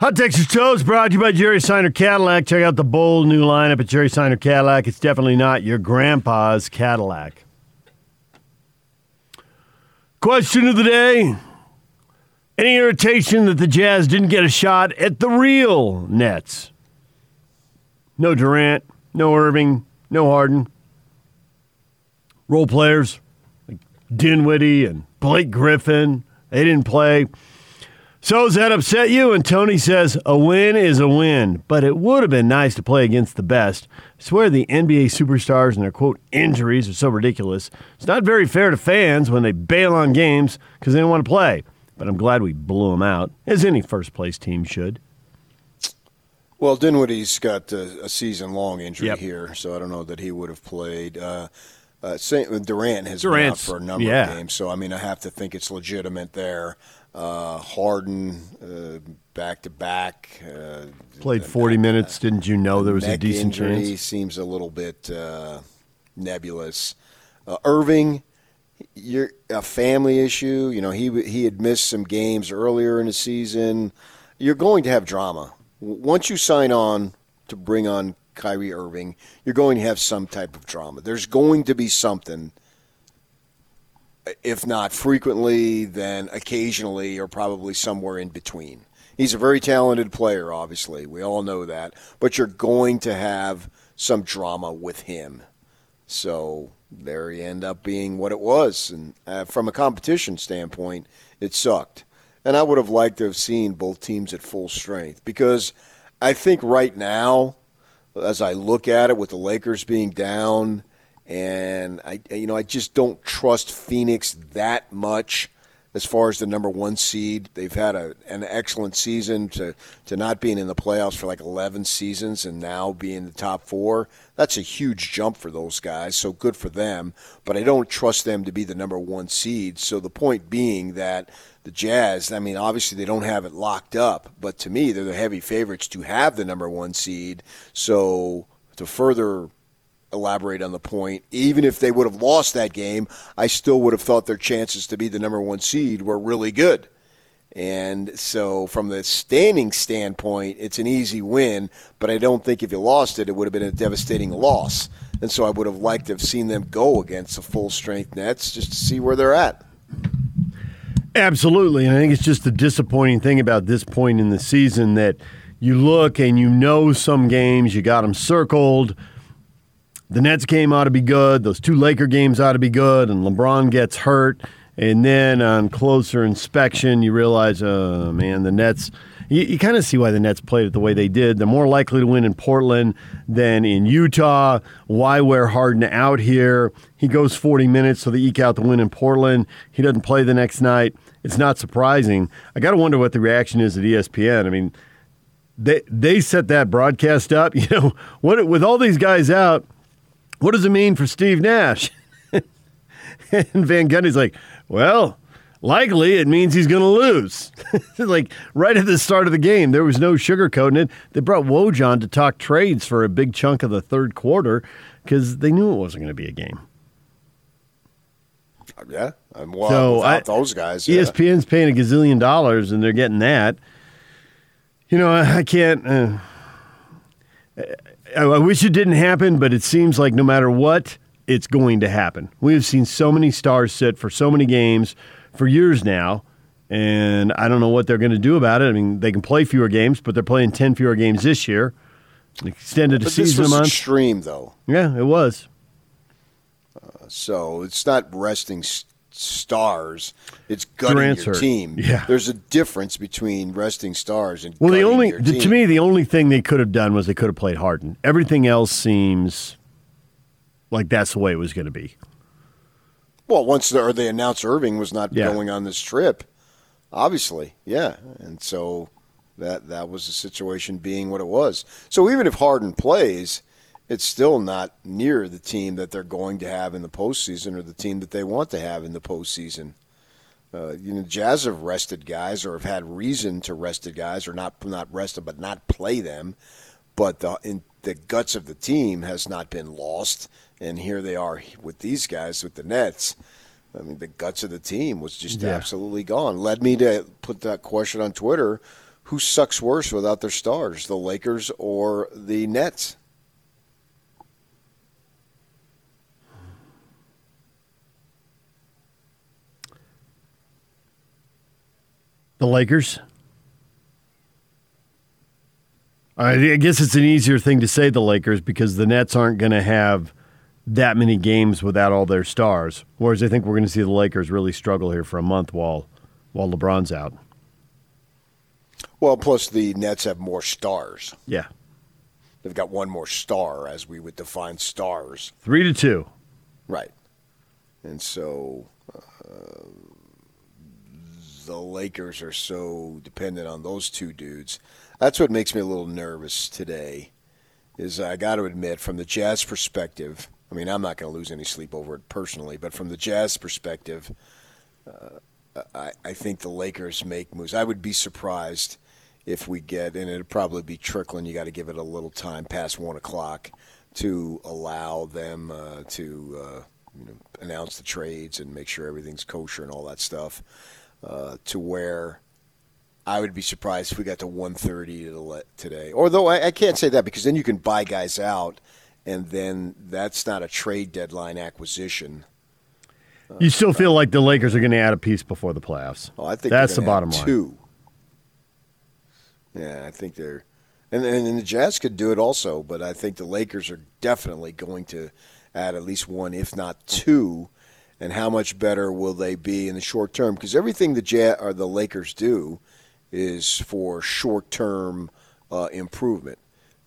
Hot Texas Toast brought to you by Jerry Seiner Cadillac. Check out the bold new lineup at Jerry Seiner Cadillac. It's definitely not your grandpa's Cadillac. Question of the day Any irritation that the Jazz didn't get a shot at the real Nets? No Durant, no Irving, no Harden. Role players like Dinwiddie and Blake Griffin, they didn't play. So does that upset you? And Tony says a win is a win, but it would have been nice to play against the best. I swear the NBA superstars and their quote injuries are so ridiculous. It's not very fair to fans when they bail on games because they don't want to play. But I'm glad we blew them out, as any first place team should. Well, Dinwiddie's got a, a season long injury Yep. here, so I don't know that he would have played. Uh, uh, Durant has Durant's- been out for a number yeah. of games, so I mean, I have to think it's legitimate there. Uh, Harden, uh, back to back, uh, Played 40 minutes. Didn't you know there was a decent injury chance? seems a little bit uh, nebulous. Uh, Irving, you're a family issue. You know, he he had missed some games earlier in the season. You're going to have drama once you sign on to bring on Kyrie Irving. You're going to have some type of drama. There's going to be something. If not frequently, then occasionally, or probably somewhere in between. He's a very talented player, obviously. We all know that. But you're going to have some drama with him. So there you end up being what it was. And uh, from a competition standpoint, it sucked. And I would have liked to have seen both teams at full strength because I think right now, as I look at it with the Lakers being down, and I, you know, I just don't trust Phoenix that much as far as the number one seed. They've had a, an excellent season to, to not being in the playoffs for like 11 seasons and now being the top four. That's a huge jump for those guys, so good for them. But I don't trust them to be the number one seed. So the point being that the Jazz, I mean, obviously they don't have it locked up, but to me, they're the heavy favorites to have the number one seed. So to further elaborate on the point. Even if they would have lost that game, I still would have thought their chances to be the number one seed were really good. And so, from the standing standpoint, it's an easy win, but I don't think if you lost it, it would have been a devastating loss. And so, I would have liked to have seen them go against the full strength Nets just to see where they're at. Absolutely. And I think it's just the disappointing thing about this point in the season that you look and you know some games, you got them circled. The Nets game ought to be good. Those two Laker games ought to be good. And LeBron gets hurt. And then on closer inspection, you realize, oh, man, the Nets. You, you kind of see why the Nets played it the way they did. They're more likely to win in Portland than in Utah. Why wear Harden out here? He goes 40 minutes, so they eke out the win in Portland. He doesn't play the next night. It's not surprising. I got to wonder what the reaction is at ESPN. I mean, they they set that broadcast up. You know, what with all these guys out, what does it mean for Steve Nash? and Van Gundy's like, well, likely it means he's going to lose. like right at the start of the game, there was no sugarcoating it. They brought Woj to talk trades for a big chunk of the third quarter because they knew it wasn't going to be a game. Yeah, and well, So, I- those guys, yeah. ESPN's paying a gazillion dollars and they're getting that. You know, I, I can't. Uh, I, I wish it didn't happen, but it seems like no matter what, it's going to happen. We have seen so many stars sit for so many games for years now, and I don't know what they're going to do about it. I mean, they can play fewer games, but they're playing 10 fewer games this year. Extended the but this season was a month. extreme, though. Yeah, it was. Uh, so it's not resting stars; it's gutting Durant's your hurt. team. Yeah. there's a difference between resting stars and Well, the only to me the only thing they could have done was they could have played Harden. Everything else seems like that's the way it was going to be. Well, once the, or they announced Irving was not Yeah. going on this trip, obviously, yeah, and so that that was the situation being what it was. So even if Harden plays, it's still not near the team that they're going to have in the postseason or the team that they want to have in the postseason. Uh, you know, Jazz have rested guys or have had reason to rest the guys or not not rested but not play them, but the in, the guts of the team has not been lost, and here they are with these guys with the Nets. I mean, the guts of the team was just Yeah. absolutely gone. Led me to put that question on Twitter: who sucks worse without their stars, the Lakers or the Nets? The Lakers. I guess it's an easier thing to say the Lakers because the Nets aren't going to have that many games without all their stars. Whereas I think we're going to see the Lakers really struggle here for a month while while LeBron's out. Well, plus the Nets have more stars. Yeah. They've got one more star, as we would define stars. Three to two. Right. And so uh, the Lakers are so dependent on those two dudes. That's what makes me a little nervous today. Is I got to admit, from the Jazz perspective, I mean, I'm not going to lose any sleep over it personally, but from the Jazz perspective, uh, I, I think the Lakers make moves. I would be surprised if we get, and it'd probably be trickling. You got to give it a little time past one o'clock to allow them uh, to uh, you know, announce the trades and make sure everything's kosher and all that stuff. Uh, to where I would be surprised if we got to 130 today. Although I, I can't say that because then you can buy guys out, and then that's not a trade deadline acquisition. You still feel like the Lakers are going to add a piece before the playoffs. Well, I think that's the bottom line. Two. Yeah, I think they're, and, and the Jazz could do it also, but I think the Lakers are definitely going to add at least one, if not two. And how much better will they be in the short term? Because everything the Jazz or the Lakers do is for short term uh, improvement.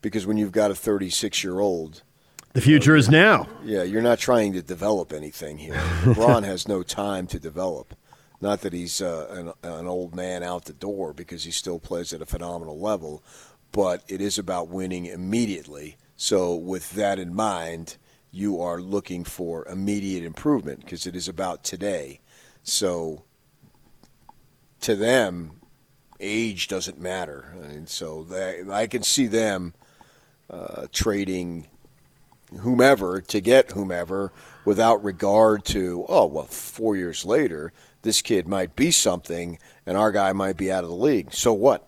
Because when you've got a 36 year old, the future is now. Yeah, you're not trying to develop anything here. LeBron has no time to develop. Not that he's uh, an, an old man out the door because he still plays at a phenomenal level, but it is about winning immediately. So, with that in mind, you are looking for immediate improvement because it is about today. So, to them, age doesn't matter. And so, they, I can see them uh, trading whomever to get whomever without regard to, oh, well, four years later, this kid might be something and our guy might be out of the league. So what?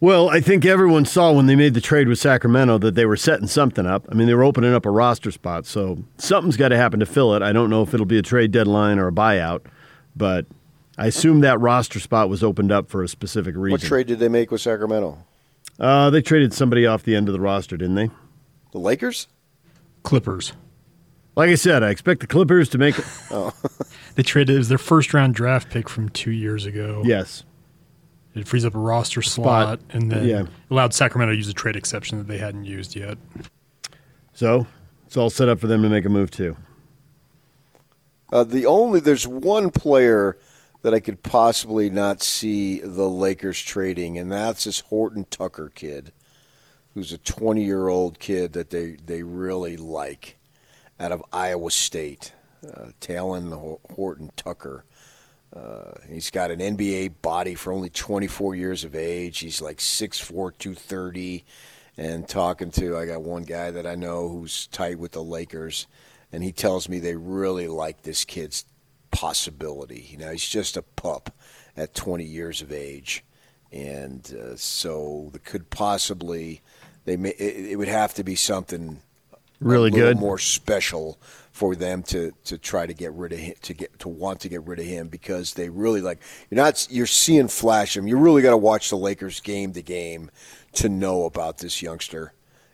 Well, I think everyone saw when they made the trade with Sacramento that they were setting something up. I mean, they were opening up a roster spot, so something's got to happen to fill it. I don't know if it'll be a trade deadline or a buyout, but I assume that roster spot was opened up for a specific reason. What trade did they make with Sacramento? Uh, they traded somebody off the end of the roster, didn't they? The Lakers? Clippers. Like I said, I expect the Clippers to make it. oh. they traded it was their first round draft pick from two years ago. Yes. It frees up a roster slot, Spot. and then Yeah. allowed Sacramento to use a trade exception that they hadn't used yet. So it's all set up for them to make a move too. Uh, the only there's one player that I could possibly not see the Lakers trading, and that's this Horton Tucker kid, who's a 20 year old kid that they they really like, out of Iowa State, uh, Talen Horton Tucker. Uh, he's got an NBA body for only 24 years of age. He's like 6'4", 230. And talking to, I got one guy that I know who's tight with the Lakers, and he tells me they really like this kid's possibility. You know, he's just a pup at 20 years of age, and uh, so could possibly they may, it, it would have to be something Really good. more special for them to to try to get rid of him to get to want to get rid of him because they really like you're not you're seeing flash him. You really got to watch the Lakers game to game to know about this youngster.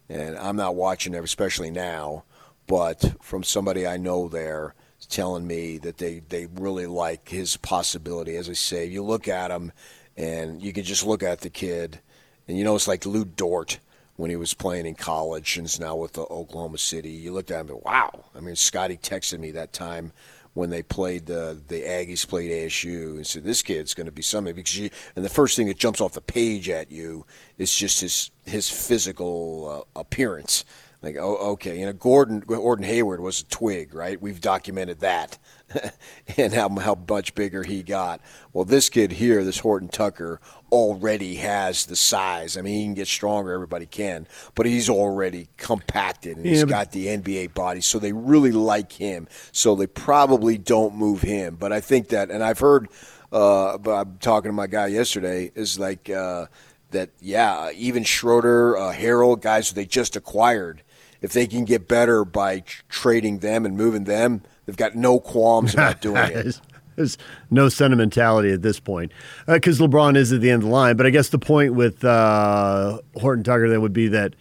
And I'm not watching it, especially now, but from somebody I know there telling me that they, they really like his possibility. As I say, you look at him and you can just look at the kid, and you know it's like Lu Dort when he was playing in college and is now with the Oklahoma City. You looked at him and wow. I mean, Scotty texted me that time when they played the the Aggies played ASU and said this kid's going to be something because you and the first thing that jumps off the page at you is just his his physical uh, appearance. Like oh okay, you know Gordon Gordon Hayward was a twig, right? We've documented that. and how how much bigger he got. Well, this kid here, this Horton Tucker, already has the size. I mean, he can get stronger. Everybody can, but he's already compacted and he's Yeah, but- got the NBA body. So they really like him. So they probably don't move him. But I think that, and I've heard uh, but I'm talking to my guy yesterday, is like uh, that. Yeah, even Schroeder, uh, Harrell, guys they just acquired. If they can get better by trading them and moving them, they've got no qualms about doing it. There's no sentimentality at this point because uh, LeBron is at the end of the line. But I guess the point with uh, Horton Tucker then would be that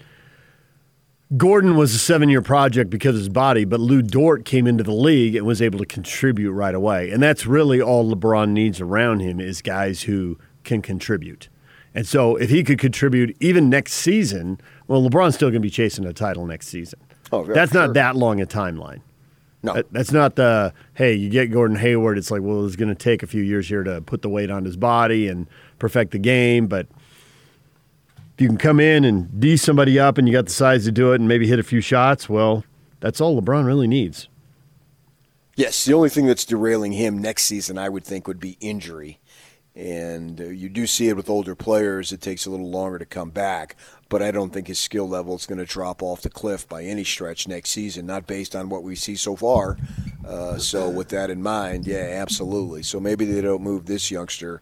Gordon was a seven year project because of his body, but Lu Dort came into the league and was able to contribute right away. And that's really all LeBron needs around him is guys who can contribute. And so if he could contribute even next season, well, LeBron's still going to be chasing a title next season. Oh, yeah, that's sure. not that long a timeline. No. That's not the, hey, you get Gordon Hayward. It's like, well, it's going to take a few years here to put the weight on his body and perfect the game. But if you can come in and D somebody up and you got the size to do it and maybe hit a few shots, well, that's all LeBron really needs. Yes, the only thing that's derailing him next season, I would think, would be injury. And uh, you do see it with older players, it takes a little longer to come back but I don't think his skill level is going to drop off the cliff by any stretch next season, not based on what we see so far. Uh, so, with that in mind, yeah, absolutely. So maybe they don't move this youngster,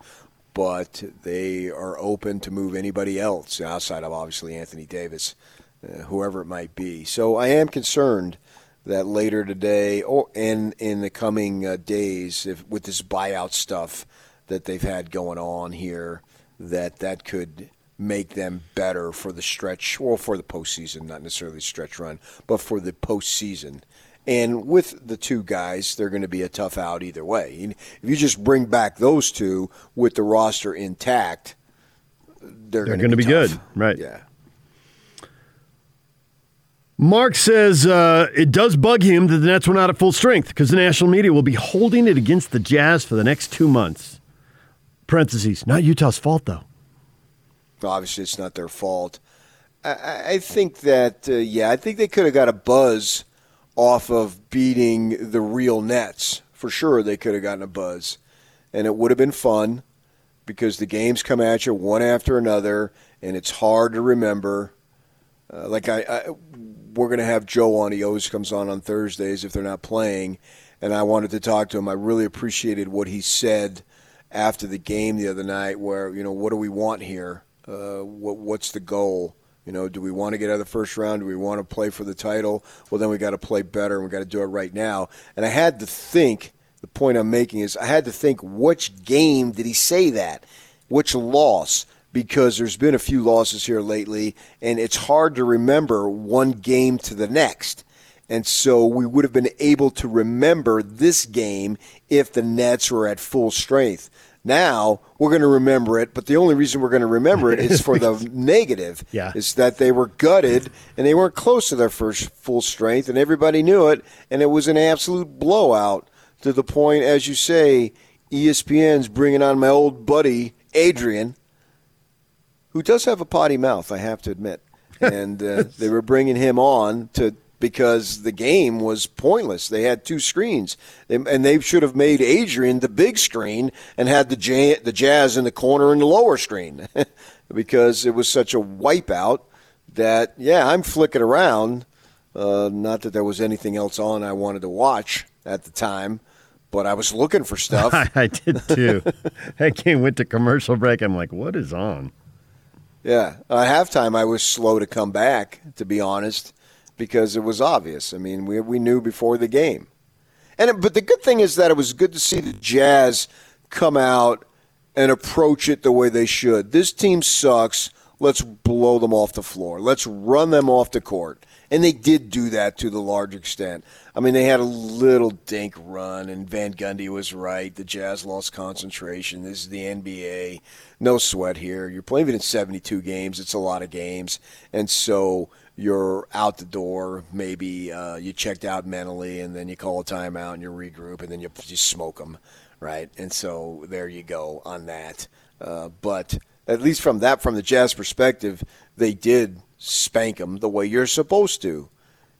but they are open to move anybody else outside of obviously Anthony Davis, uh, whoever it might be. So I am concerned that later today or in in the coming uh, days, if with this buyout stuff that they've had going on here, that that could make them better for the stretch, or for the postseason, not necessarily the stretch run, but for the postseason. And with the two guys, they're going to be a tough out either way. If you just bring back those two with the roster intact, they're, they're going to be, be good, right? Yeah. Mark says uh, it does bug him that the Nets were not at full strength because the national media will be holding it against the Jazz for the next two months. Parentheses, not Utah's fault though. Obviously, it's not their fault. I, I think that, uh, yeah, I think they could have got a buzz off of beating the real Nets. For sure, they could have gotten a buzz. And it would have been fun because the games come at you one after another, and it's hard to remember. Uh, like I, I we're going to have Joe on. He always comes on on Thursdays if they're not playing, and I wanted to talk to him. I really appreciated what he said after the game the other night. Where you know, what do we want here? Uh, what, what's the goal? You know, do we want to get out of the first round? Do we want to play for the title? Well, then we got to play better, and we got to do it right now. And I had to think. The point I'm making is I had to think which game did he say that? Which loss? Because there's been a few losses here lately, and it's hard to remember one game to the next. And so we would have been able to remember this game if the Nets were at full strength. Now we're going to remember it, but the only reason we're going to remember it is for the negative. Yeah. Is that they were gutted and they weren't close to their first full strength, and everybody knew it, and it was an absolute blowout to the point, as you say, ESPN's bringing on my old buddy Adrian, who does have a potty mouth, I have to admit, and uh, they were bringing him on to because the game was pointless. They had two screens, and they should have made Adrian the big screen and had the the Jazz in the corner in the lower screen, because it was such a wipeout that yeah, I'm flicking around. Uh, not that there was anything else on I wanted to watch at the time, but I was looking for stuff. I did too. that game went to commercial break. I'm like, what is on? Yeah, at halftime I was slow to come back. To be honest because it was obvious. I mean, we we knew before the game. And it, but the good thing is that it was good to see the Jazz come out and approach it the way they should. This team sucks. Let's blow them off the floor. Let's run them off the court. And they did do that to the large extent. I mean, they had a little dink run, and Van Gundy was right. The Jazz lost concentration. This is the NBA. No sweat here. You're playing it in 72 games. It's a lot of games. And so you're out the door. Maybe uh, you checked out mentally, and then you call a timeout and you regroup, and then you just smoke them, right? And so there you go on that. Uh, but at least from that, from the Jazz perspective, they did spank them the way you're supposed to.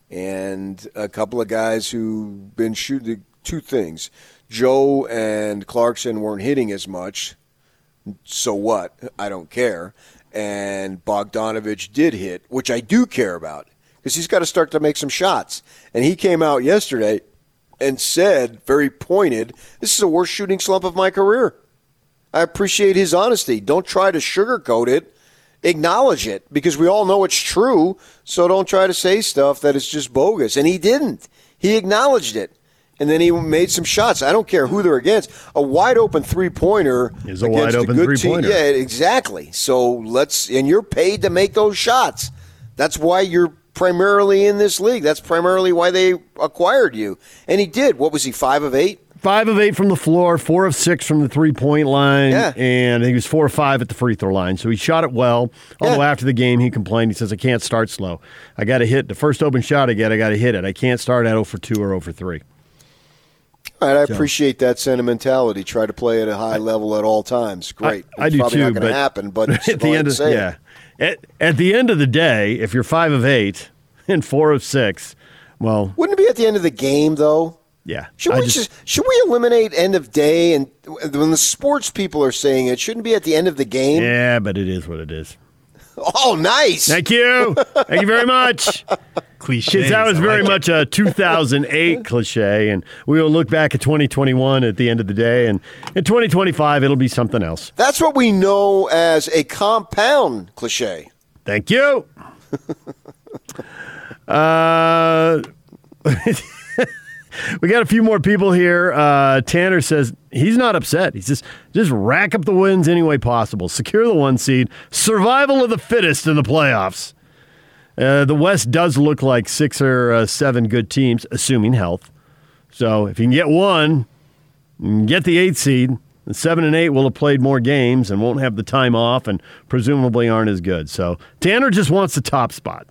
And a couple of guys who've been shooting two things. Joe and Clarkson weren't hitting as much. So what? I don't care and Bogdanovich did hit, which I do care about because he's got to start to make some shots. And he came out yesterday and said, very pointed, this is the worst shooting slump of my career. I appreciate his honesty. Don't try to sugarcoat it. Acknowledge it because we all know it's true. So don't try to say stuff that is just bogus. And he didn't. He acknowledged it. And then he made some shots. I don't care who they're against. A wide open three pointer is a wide open three pointer. Yeah, exactly. So let's and you're paid to make those shots. That's why you're primarily in this league. That's primarily why they acquired you. And he did. What was he? Five of eight. Five of eight from the floor, four of six from the three point line, Yeah. and he was four or five at the free throw line. So he shot it well. Although Yeah. after the game, he complained. He says, I can't start slow. I got to hit the first open shot I get, I got to hit it. I can't start at 0 for 2 or 0 for 3. All right, I appreciate that sentimentality. Try to play at a high level at all times. Great. I, I It's do probably too. not going but to happen, but at the end of saying. yeah, at, at the end of the day, if you're five of eight and four of six, well, Wouldn't it be at the end of the game though? yeah. Should I we just, should we eliminate end of day and when the sports people are saying it shouldn't be at the end of the game? yeah, but it is what it is. Oh, nice. Thank you. Thank you very much. Cliche. That was very much a 2008 cliche, and we will look back at 2021 at the end of the day, and in 2025 it'll be something else. That's what we know as a compound cliche. Thank you. uh, we got a few more people here. Uh, Tanner says he's not upset. He says just rack up the wins any way possible, secure the one seed, survival of the fittest in the playoffs. Uh, the West does look like six or uh, seven good teams, assuming health. So if you can get one, get the eight seed. The seven and eight will have played more games and won't have the time off, and presumably aren't as good. So Tanner just wants the top spot.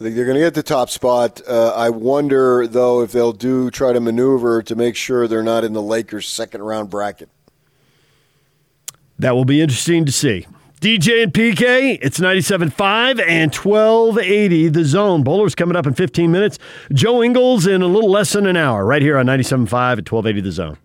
I think they're going to get the top spot. Uh, I wonder, though, if they'll do try to maneuver to make sure they're not in the Lakers' second round bracket. That will be interesting to see. DJ and PK, it's 97.5 and 1280 the zone. Bowlers coming up in 15 minutes. Joe Ingles in a little less than an hour, right here on 97.5 at 1280 the zone.